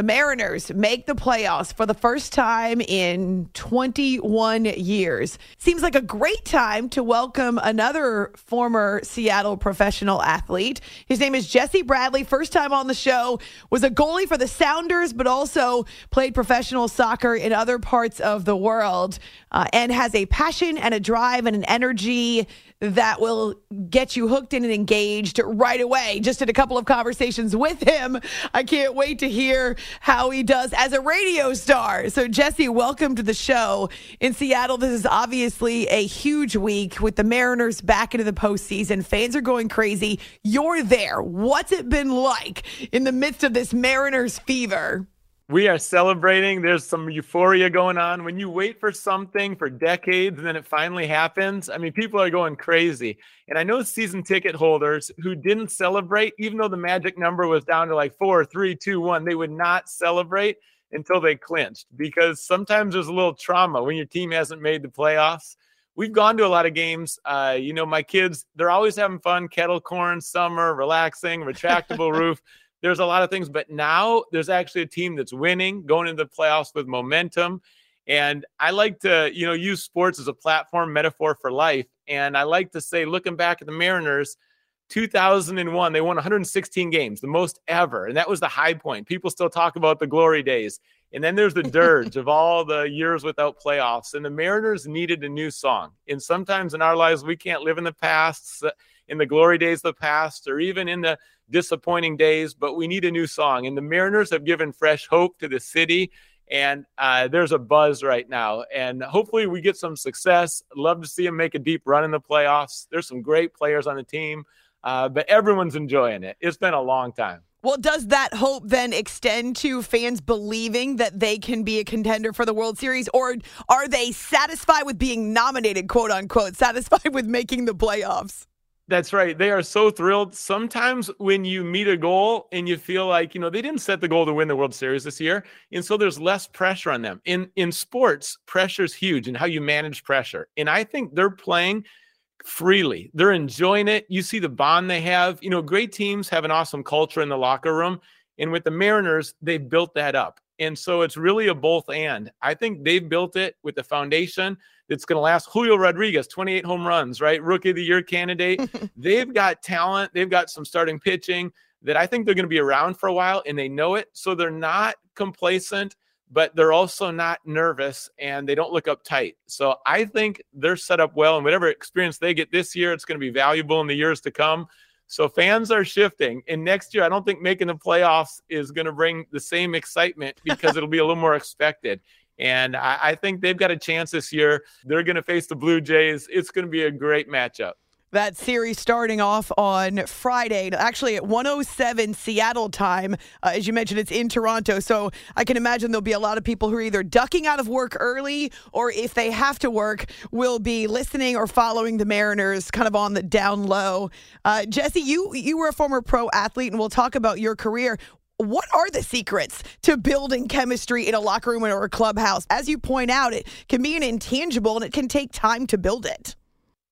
The Mariners make the playoffs for the first time in 21 years. Seems like a great time to welcome another former Seattle professional athlete. His name is Jesse Bradley. First time on the show, was a goalie for the Sounders, but also played professional soccer in other parts of the world uh, and has a passion and a drive and an energy that will get you hooked in and engaged right away. Just did a couple of conversations with him. I can't wait to hear how he does as a radio star. So, Jesse, welcome to the show. In Seattle, this is obviously a huge week with the Mariners back into the postseason. Fans are going crazy. You're there. What's it been like in the midst of this Mariners fever? We are celebrating. There's some euphoria going on. When you wait for something for decades and then it finally happens, I mean, people are going crazy. And I know season ticket holders who didn't celebrate, even though the magic number was down to like four, three, two, one, they would not celebrate until they clinched because sometimes there's a little trauma when your team hasn't made the playoffs. We've gone to a lot of games. Uh, you know, my kids, they're always having fun, kettle corn, summer, relaxing, retractable roof there's a lot of things, but now there's actually a team that's winning, going into the playoffs with momentum. And I like to, you know, use sports as a platform metaphor for life. And I like to say, looking back at the Mariners, 2001, they won 116 games, the most ever. And that was the high point. People still talk about the glory days. And then there's the dirge of all the years without playoffs. And the Mariners needed a new song. And sometimes in our lives, we can't live in the past, in the glory days of the past, or even in the disappointing days, but we need a new song. And the Mariners have given fresh hope to the city. And uh, there's a buzz right now. And hopefully we get some success. Love to see them make a deep run in the playoffs. There's some great players on the team, uh, but everyone's enjoying it. It's been a long time. Well, does that hope then extend to fans believing that they can be a contender for the World Series, or are they satisfied with being nominated, quote unquote, satisfied with making the playoffs? That's right. They are so thrilled. Sometimes when you meet a goal and you feel like, you know, they didn't set the goal to win the World Series this year. And so there's less pressure on them. In in sports, pressure is huge and how you manage pressure. And I think they're playing freely. They're enjoying it. You see the bond they have. You know, great teams have an awesome culture in the locker room. And with the Mariners, they've built that up. And so it's really a both and. I think they've built it with the foundation that's going to last. Julio Rodriguez, 28 home runs, right? Rookie of the year candidate. they've got talent, they've got some starting pitching that I think they're going to be around for a while and they know it. So they're not complacent, but they're also not nervous and they don't look uptight. So I think they're set up well and whatever experience they get this year, it's going to be valuable in the years to come. So fans are shifting. And next year, I don't think making the playoffs is going to bring the same excitement because it'll be a little more expected. And I, I think they've got a chance this year. They're going to face the Blue Jays. It's going to be a great matchup that series starting off on Friday, actually at 107 Seattle time. Uh, as you mentioned, it's in Toronto. So I can imagine there'll be a lot of people who are either ducking out of work early or if they have to work, will be listening or following the Mariners kind of on the down low. Uh, Jesse, you, you were a former pro athlete, and we'll talk about your career what are the secrets to building chemistry in a locker room or a clubhouse? As you point out, it can be an intangible and it can take time to build it.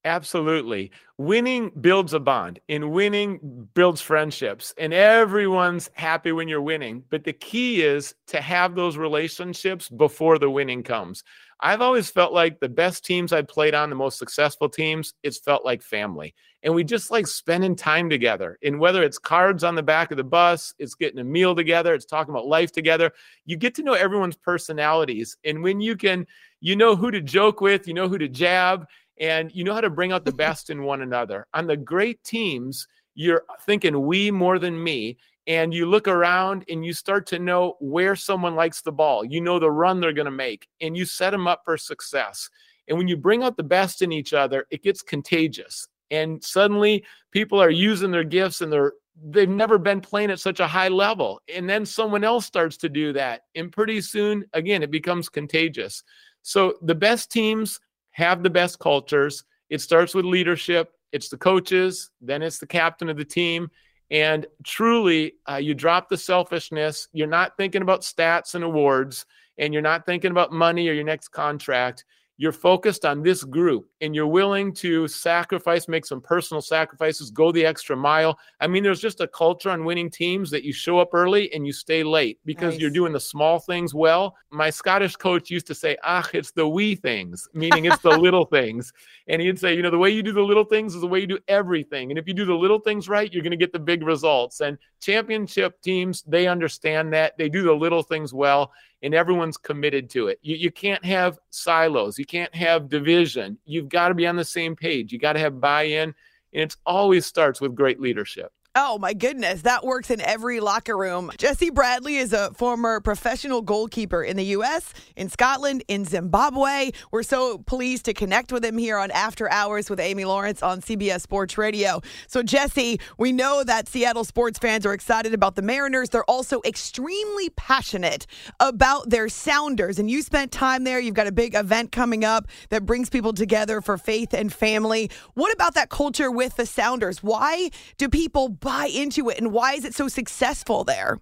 Absolutely. Winning builds a bond, and winning builds friendships, and everyone's happy when you're winning. But the key is to have those relationships before the winning comes. I've always felt like the best teams I played on, the most successful teams, it's felt like family. And we just like spending time together. And whether it's cards on the back of the bus, it's getting a meal together, it's talking about life together, you get to know everyone's personalities. And when you can, you know who to joke with, you know who to jab, and you know how to bring out the best in one another. On the great teams, you're thinking we more than me and you look around and you start to know where someone likes the ball. You know the run they're going to make, and you set them up for success. And when you bring out the best in each other, it gets contagious. And suddenly people are using their gifts and they're they've never been playing at such a high level. And then someone else starts to do that. And pretty soon, again, it becomes contagious. So the best teams have the best cultures. It starts with leadership, it's the coaches, then it's the captain of the team, and truly, uh, you drop the selfishness. You're not thinking about stats and awards, and you're not thinking about money or your next contract you're focused on this group and you're willing to sacrifice, make some personal sacrifices, go the extra mile. I mean, there's just a culture on winning teams that you show up early and you stay late because nice. you're doing the small things well. My Scottish coach used to say, ah, it's the wee things, meaning it's the little things. And he'd say, you know, the way you do the little things is the way you do everything. And if you do the little things right, you're going to get the big results. And championship teams, they understand that. They do the little things well and everyone's committed to it. You, you can't have silos, you can't have division. You've got to be on the same page, you got to have buy in. And it always starts with great leadership. Oh my goodness, that works in every locker room. Jesse Bradley is a former professional goalkeeper in the U.S., in Scotland, in Zimbabwe. We're so pleased to connect with him here on After Hours with Amy Lawrence on CBS Sports Radio. So, Jesse, we know that Seattle sports fans are excited about the Mariners. They're also extremely passionate about their Sounders. And you spent time there. You've got a big event coming up that brings people together for faith and family. What about that culture with the Sounders? Why do people buy into it and why is it so successful there?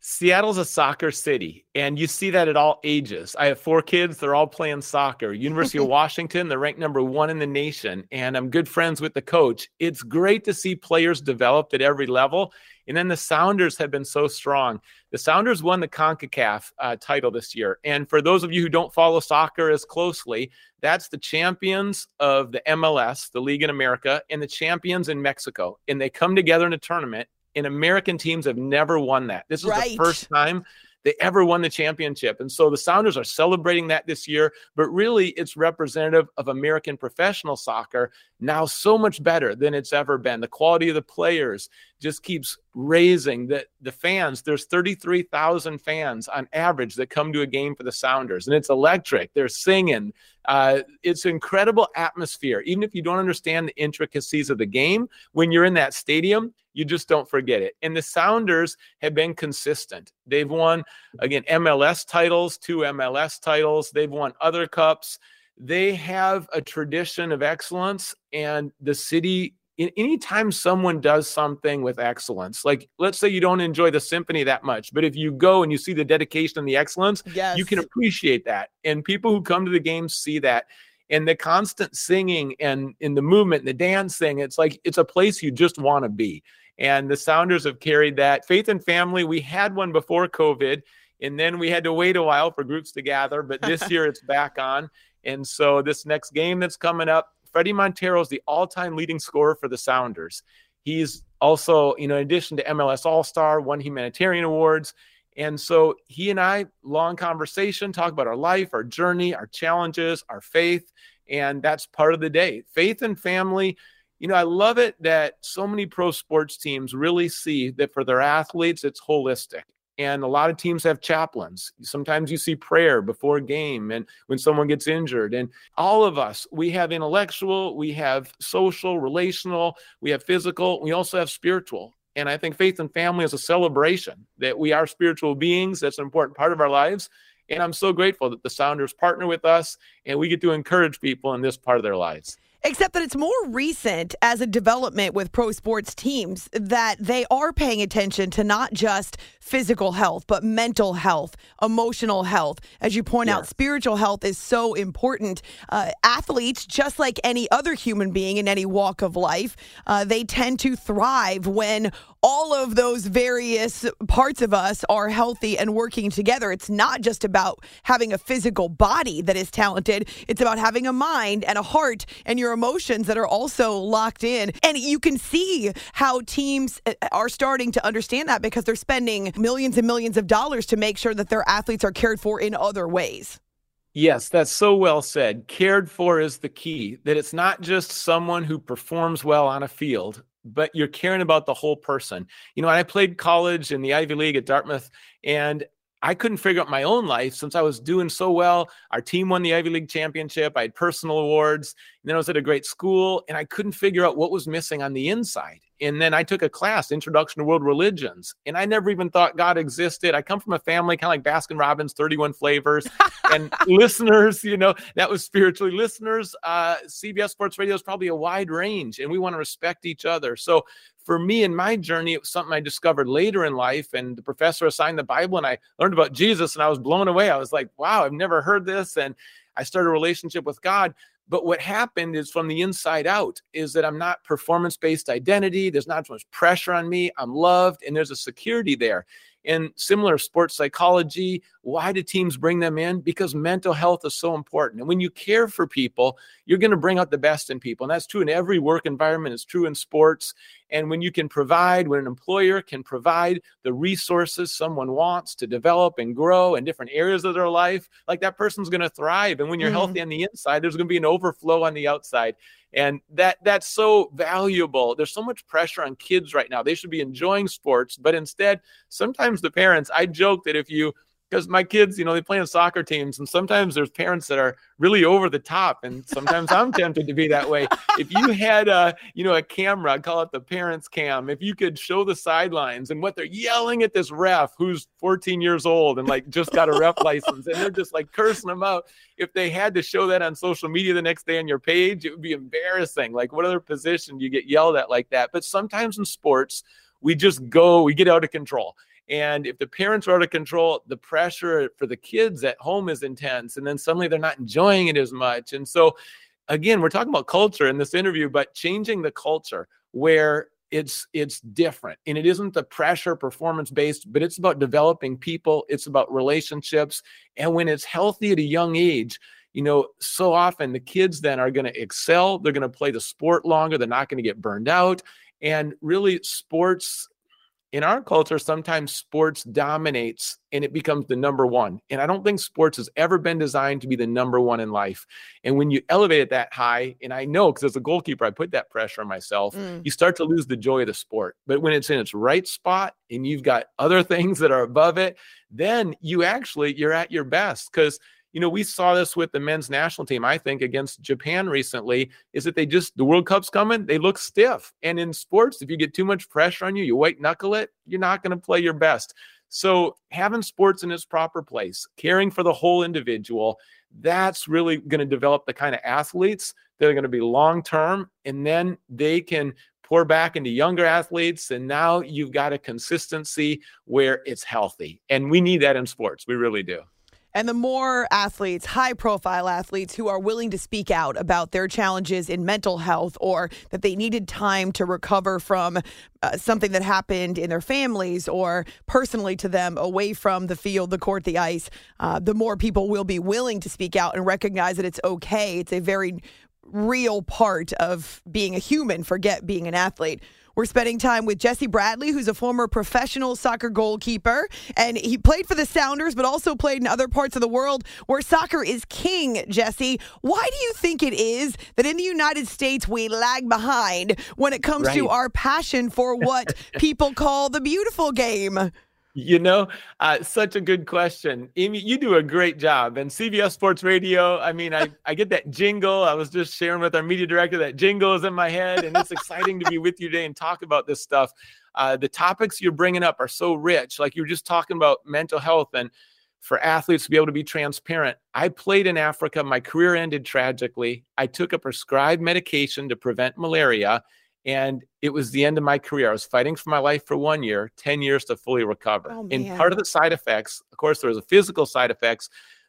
Seattle's a soccer city, and you see that at all ages. I have four kids, they're all playing soccer. University of Washington, they're ranked number one in the nation, and I'm good friends with the coach. It's great to see players developed at every level. And then the Sounders have been so strong. The Sounders won the CONCACAF uh, title this year. And for those of you who don't follow soccer as closely, that's the champions of the MLS, the league in America, and the champions in Mexico. And they come together in a tournament and American teams have never won that. This is right. the first time they ever won the championship. And so the Sounders are celebrating that this year, but really it's representative of American professional soccer now so much better than it's ever been. The quality of the players just keeps raising. The, the fans, there's 33,000 fans on average that come to a game for the Sounders, and it's electric. They're singing. Uh, it's incredible atmosphere. Even if you don't understand the intricacies of the game, when you're in that stadium, you just don't forget it. And the Sounders have been consistent. They've won, again, MLS titles, two MLS titles. They've won other cups. They have a tradition of excellence, and the city anytime someone does something with excellence, like let's say you don't enjoy the symphony that much, but if you go and you see the dedication and the excellence, yes. you can appreciate that. And people who come to the games see that and the constant singing and in the movement and the dancing it's like it's a place you just want to be and the sounders have carried that faith and family we had one before covid and then we had to wait a while for groups to gather but this year it's back on and so this next game that's coming up fredy montero is the all-time leading scorer for the sounders he's also you know in addition to mls all-star won humanitarian awards and so he and I, long conversation, talk about our life, our journey, our challenges, our faith. And that's part of the day. Faith and family. You know, I love it that so many pro sports teams really see that for their athletes, it's holistic. And a lot of teams have chaplains. Sometimes you see prayer before a game and when someone gets injured. And all of us, we have intellectual, we have social, relational, we have physical, we also have spiritual. And I think faith and family is a celebration that we are spiritual beings. That's an important part of our lives. And I'm so grateful that the Sounders partner with us and we get to encourage people in this part of their lives. Except that it's more recent as a development with pro sports teams that they are paying attention to not just physical health, but mental health, emotional health. As you point yeah. out, spiritual health is so important. Uh, athletes, just like any other human being in any walk of life, uh, they tend to thrive when all of those various parts of us are healthy and working together. It's not just about having a physical body that is talented, it's about having a mind and a heart and your emotions that are also locked in. And you can see how teams uh, are starting to understand that because they're spending millions and millions of dollars to make sure that their athletes are cared for in other ways. Yes, that's so well said. Cared for is the key, that it's not just someone who performs well on a field, but you're caring about the whole person. You know, I played college in the Ivy League at Dartmouth, and I couldn't figure out my own life since I was doing so well. Our team won the Ivy League championship. I had personal awards. And then I was at a great school and I couldn't figure out what was missing on the inside. And then I took a class, Introduction to World Religions, and I never even thought God existed. I come from a family kind of like Baskin Robbins, 31 flavors. and listeners, you know, that was spiritually listeners. Uh, CBS Sports Radio is probably a wide range, and we want to respect each other. So for me in my journey, it was something I discovered later in life. And the professor assigned the Bible, and I learned about Jesus, and I was blown away. I was like, wow, I've never heard this. And I started a relationship with God. But what happened is from the inside out is that I'm not performance based identity. There's not so much pressure on me. I'm loved, and there's a security there. In similar sports psychology, why do teams bring them in? Because mental health is so important. And when you care for people, you're going to bring out the best in people. And that's true in every work environment, it's true in sports. And when you can provide, when an employer can provide the resources someone wants to develop and grow in different areas of their life, like that person's going to thrive. And when you're mm-hmm. healthy on the inside, there's going to be an overflow on the outside and that that's so valuable. There's so much pressure on kids right now. They should be enjoying sports but instead sometimes the parents i joke that if you because my kids, you know, they play in soccer teams, and sometimes there's parents that are really over the top, and sometimes I'm tempted to be that way. If you had a, you know, a camera, I'd call it the parents' cam. If you could show the sidelines and what they're yelling at this ref who's 14 years old and like just got a ref license, and they're just like cursing them out. If they had to show that on social media the next day on your page, it would be embarrassing. Like, what other position do you get yelled at like that? But sometimes in sports, we just go, we get out of control and if the parents are out of control, the pressure for the kids at home is intense. And then suddenly they're not enjoying it as much. And so, again, we're talking about culture in this interview, but changing the culture where it's it's different and it isn't the pressure performance based but it's about developing people it's about relationships and when it's healthy at a young age you know so often the kids then are going to excel they're going to play the sport longer they're not going to get burned out and really sports in our culture, sometimes sports dominates and it becomes the number one. And I don't think sports has ever been designed to be the number one in life. And when you elevate it that high, and I know because as a goalkeeper, I put that pressure on myself, mm. you start to lose the joy of the sport. But when it's in its right spot and you've got other things that are above it, then you actually you're at your best because you know, we saw this with the men's national team, I think, against Japan recently, is that they just, the World Cup's coming, they look stiff. And in sports, if you get too much pressure on you, you white knuckle it, you're not going to play your best. So having sports in its proper place, caring for the whole individual, that's really going to develop the kind of athletes that are going to be long term. And then they can pour back into younger athletes. And now you've got a consistency where it's healthy. And we need that in sports. We really do. And the more athletes, high profile athletes who are willing to speak out about their challenges in mental health or that they needed time to recover from uh, something that happened in their families or personally to them away from the field, the court, the ice, uh, the more people will be willing to speak out and recognize that it's okay. It's a very real part of being a human, forget being an athlete. We're spending time with Jesse Bradley, who's a former professional soccer goalkeeper. And he played for the Sounders, but also played in other parts of the world where soccer is king, Jesse. Why do you think it is that in the United States we lag behind when it comes right. to our passion for what people call the beautiful game? You know, uh, such a good question. Amy, you do a great job. And CBS Sports Radio, I mean, I, I get that jingle. I was just sharing with our media director that jingle is in my head. And it's exciting to be with you today and talk about this stuff. Uh, the topics you're bringing up are so rich. Like you are just talking about mental health. And for athletes to be able to be transparent. I played in Africa. My career ended tragically. I took a prescribed medication to prevent malaria, and it was the end of my career. I was fighting for my life for one year, 10 years to fully recover. Oh, and part of the side effects, of course, there was a physical side effects,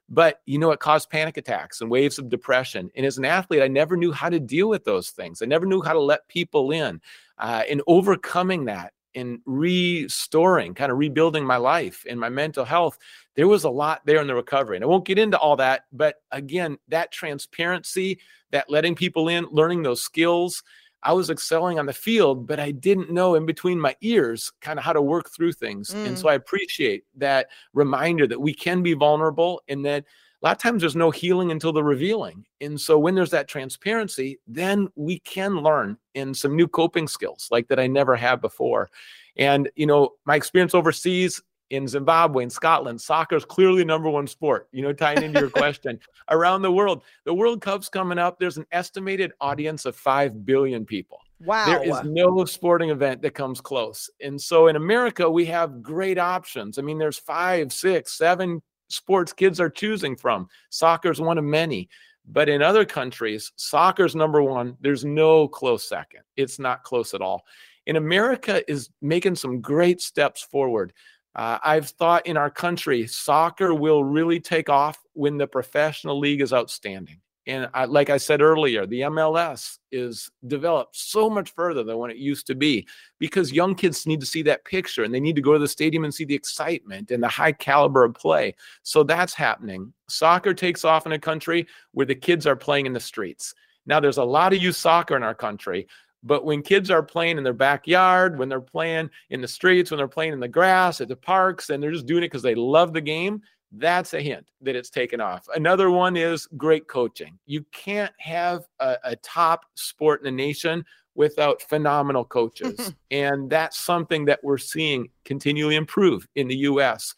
but you know, it caused panic attacks and waves of depression. And as an athlete, I never knew how to deal with those things. I never knew how to let people in. Uh, and overcoming that and restoring, kind of rebuilding my life and my mental health, there was a lot there in the recovery. And I won't get into all that, but again, that transparency, that letting people in, learning those skills. I was excelling on the field, but I didn't know in between my ears kind of how to work through things. And Mm. so I appreciate that reminder that we can be vulnerable and that a lot of times there's no healing until the revealing. And so when there's that transparency, then we can learn in some new coping skills like that I never had before. And, you know, my experience overseas in Zimbabwe in Scotland, soccer is clearly number one sport, you know, tying into your question. Around the world, the World Cup's coming up. There's an estimated audience of 5 billion people. Wow. There is no sporting event that comes close. And so in America, we have great options. I mean, there's five, six, seven sports kids are choosing from. Soccer's one of many. But in other countries, soccer's number one. There's no close second. It's not close at all. In America is making some great steps forward. Uh, I've thought in our country, soccer will really take off when the professional league is outstanding. And I, like I said earlier, the MLS is developed so much further than when it used to be because young kids need to see that picture and they need to go to the stadium and see the excitement and the high caliber of play. So that's happening. Soccer takes off in a country where the kids are playing in the streets. Now, there's a lot of youth soccer in our country, but when kids are playing in their backyard, when they're playing in the streets, when they're playing in the grass, at the parks, and they're just doing it because they love the game, that's a hint that it's taken off. Another one is great coaching. You can't have a, a top sport in the nation without phenomenal coaches. and that's something that we're seeing continually improve in the US.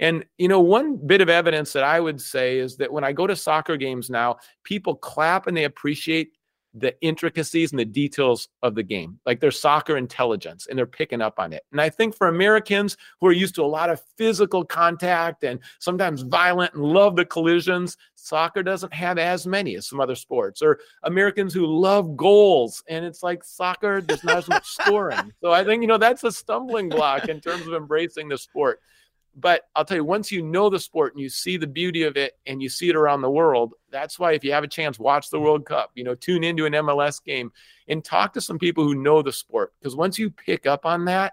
And, you know, one bit of evidence that I would say is that when I go to soccer games now, people clap and they appreciate the intricacies and the details of the game, like their soccer intelligence, and they're picking up on it. And I think for Americans who are used to a lot of physical contact and sometimes violent and love the collisions, soccer doesn't have as many as some other sports. Or Americans who love goals, and it's like soccer, there's not as much scoring. So I think, you know, that's a stumbling block in terms of embracing the sport. But I'll tell you, once you know the sport and you see the beauty of it and you see it around the world, that's why if you have a chance, watch the World Cup, you know, tune into an MLS game and talk to some people who know the sport. Because once you pick up on that,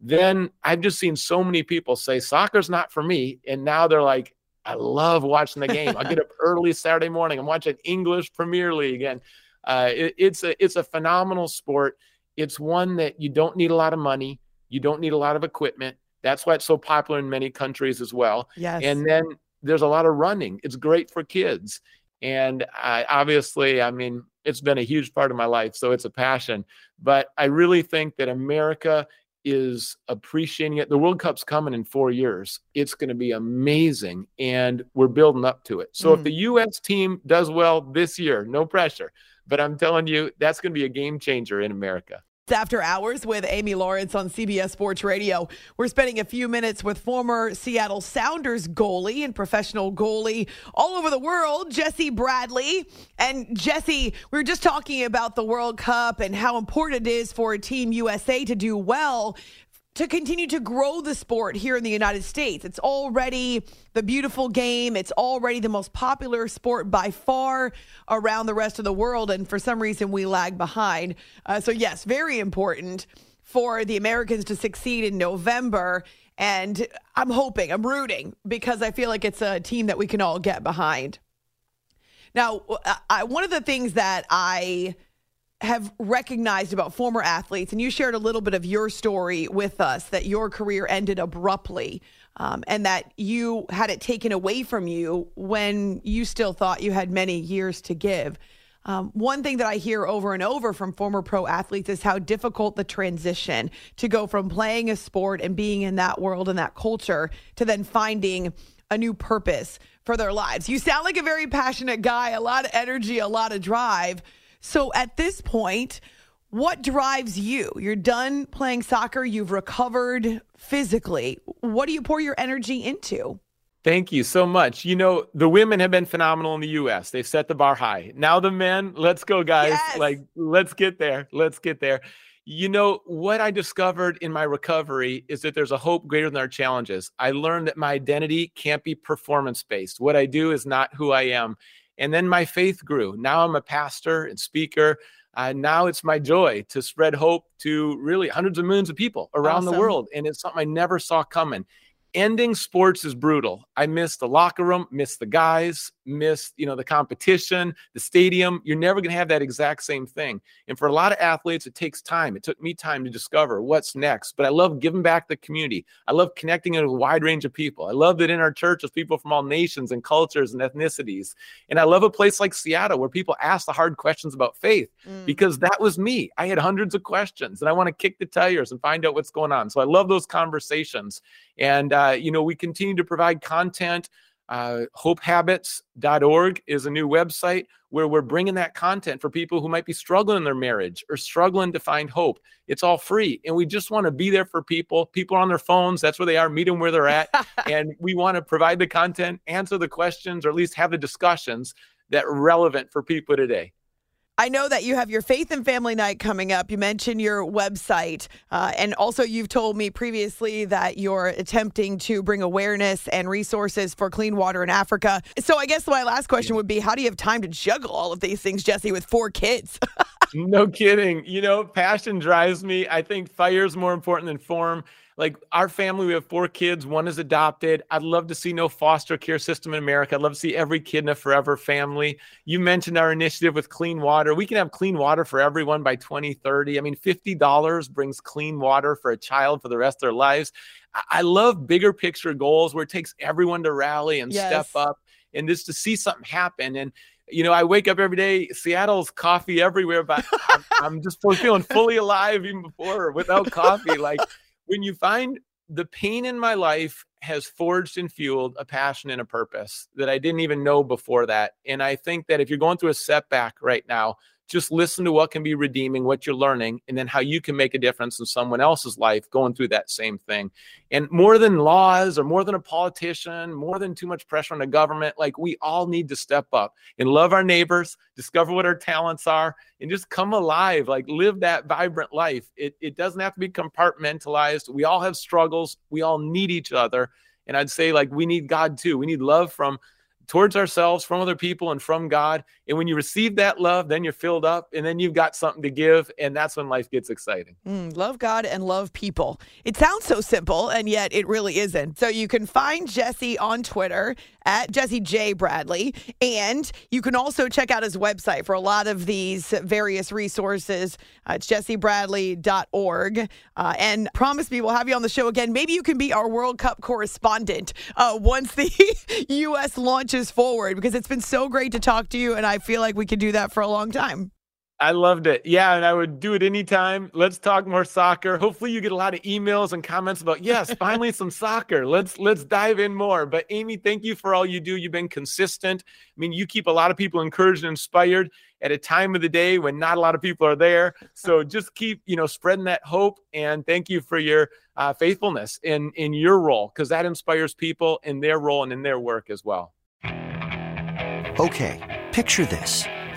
then I've just seen so many people say, soccer's not for me. And now they're like, I love watching the game. I get up early Saturday morning. I'm watching English Premier League. And uh, it, it's a it's a phenomenal sport. It's one that you don't need a lot of money. You don't need a lot of equipment. That's why it's so popular in many countries as well. Yes. And then there's a lot of running. It's great for kids. And I, obviously, I mean, it's been a huge part of my life. So it's a passion. But I really think that America is appreciating it. The World Cup's coming in four years. It's going to be amazing. And we're building up to it. So if Mm. the U.S. team does well this year, no pressure. But I'm telling you, that's going to be a game changer in America. It's After Hours with Amy Lawrence on CBS Sports Radio. We're spending a few minutes with former Seattle Sounders goalie and professional goalie all over the world, Jesse Bradley. And Jesse, we were just talking about the World Cup and how important it is for Team USA to do well to continue to grow the sport here in the United States. It's already the beautiful game. It's already the most popular sport by far around the rest of the world. And for some reason, we lag behind. Uh, so, yes, very important for the Americans to succeed in November. And I'm hoping, I'm rooting because I feel like it's a team that we can all get behind. Now, I, one of the things that I have recognized about former athletes, and you shared a little bit of your story with us that your career ended abruptly um, and that you had it taken away from you when you still thought you had many years to give. Um, one thing that I hear over and over from former pro athletes is how difficult the transition to go from playing a sport and being in that world and that culture to then finding a new purpose for their lives. You sound like a very passionate guy, a lot of energy, a lot of drive. So at this point, what drives you? You're done playing soccer, you've recovered physically. What do you pour your energy into? Thank you so much. You know, the women have been phenomenal in the US. They've set the bar high. Now the men, let's go guys. Yes. Like let's get there. Let's get there. You know, what I discovered in my recovery is that there's a hope greater than our challenges. I learned that my identity can't be performance based. What I do is not who I am. And then my faith grew. Now I'm a pastor and speaker. Uh, now it's my joy to spread hope to really hundreds of millions of people around the world. And it's something I never saw coming ending sports is brutal. I miss the locker room, miss the guys, miss, you know, the competition, the stadium. You're never going to have that exact same thing. And for a lot of athletes, it takes time. It took me time to discover what's next. But I love giving back the community. I love connecting with a wide range of people. I love that in our church there's people from all nations and cultures and ethnicities. And I love a place like Seattle where people ask the hard questions about faith Mm. because that was me. I had hundreds of questions and I want to kick the tires and find out what's going on. So I love those conversations. And, uh, you know, we continue to provide content. Uh, hopehabits.org is a new website where we're bringing that content for people who might be struggling in their marriage or struggling to find hope. It's all free. And we just want to be there for people. People are on their phones. That's where they are. Meet them where they're at. and we want to provide the content, answer the questions, or at least have the discussions that are relevant for people today. I know that you have your Faith and Family Night coming up. You mentioned your website. Uh, and also, you've told me previously that you're attempting to bring awareness and resources for clean water in Africa. So, I guess my last question would be how do you have time to juggle all of these things, Jesse, with four kids? no kidding. You know, passion drives me. I think fire is more important than form. Like our family, we have four kids. One is adopted. I'd love to see no foster care system in America. I'd love to see every kid in a forever family. You mentioned our initiative with clean water. We can have clean water for everyone by 2030. I mean, $50 brings clean water for a child for the rest of their lives. I- love bigger picture goals where it takes everyone to rally and step up and just to see something happen. And you know, I wake up every day. Seattle's coffee everywhere, but I'm, I'm just feeling fully alive even before without coffee. Like when you find the pain in my life has forged and fueled a passion and a purpose that I didn't even know before that. And I think that if you're going through a setback right now, just listen to what can be redeeming, what you're learning, and then how you can make a difference in someone else's life going through that same thing. And more than laws or more than a politician, more than too much pressure on the government, like we all need to step up and love our neighbors, discover what our talents are, and just come alive, like live that vibrant life. It, it doesn't have to be compartmentalized. We all have struggles, we all need each other. And I'd say, like, we need God too. We need love from towards ourselves, from other people, and from God. And when you receive that love, then you're filled up and then you've got something to give. And that's when life gets exciting. Mm, love God and love people. It sounds so simple, and yet it really isn't. So you can find Jesse on Twitter at Jesse J. Bradley, and you can also check out his website for a lot of these various resources. Uh, it's jessebradley.org. Uh, and promise me we'll have you on the show again. Maybe you can be our World Cup correspondent uh, once the U.S. launches forward, because it's been so great to talk to you, and I feel like we could do that for a long time. I loved it. Yeah, and I would do it anytime. Let's talk more soccer. Hopefully you get a lot of emails and comments about, yes, finally some soccer. Let's let's dive in more. But Amy, thank you for all you do. You've been consistent. I mean, you keep a lot of people encouraged and inspired at a time of the day when not a lot of people are there. So just keep, you know, spreading that hope and thank you for your uh, faithfulness in in your role because that inspires people in their role and in their work as well. Okay, picture this.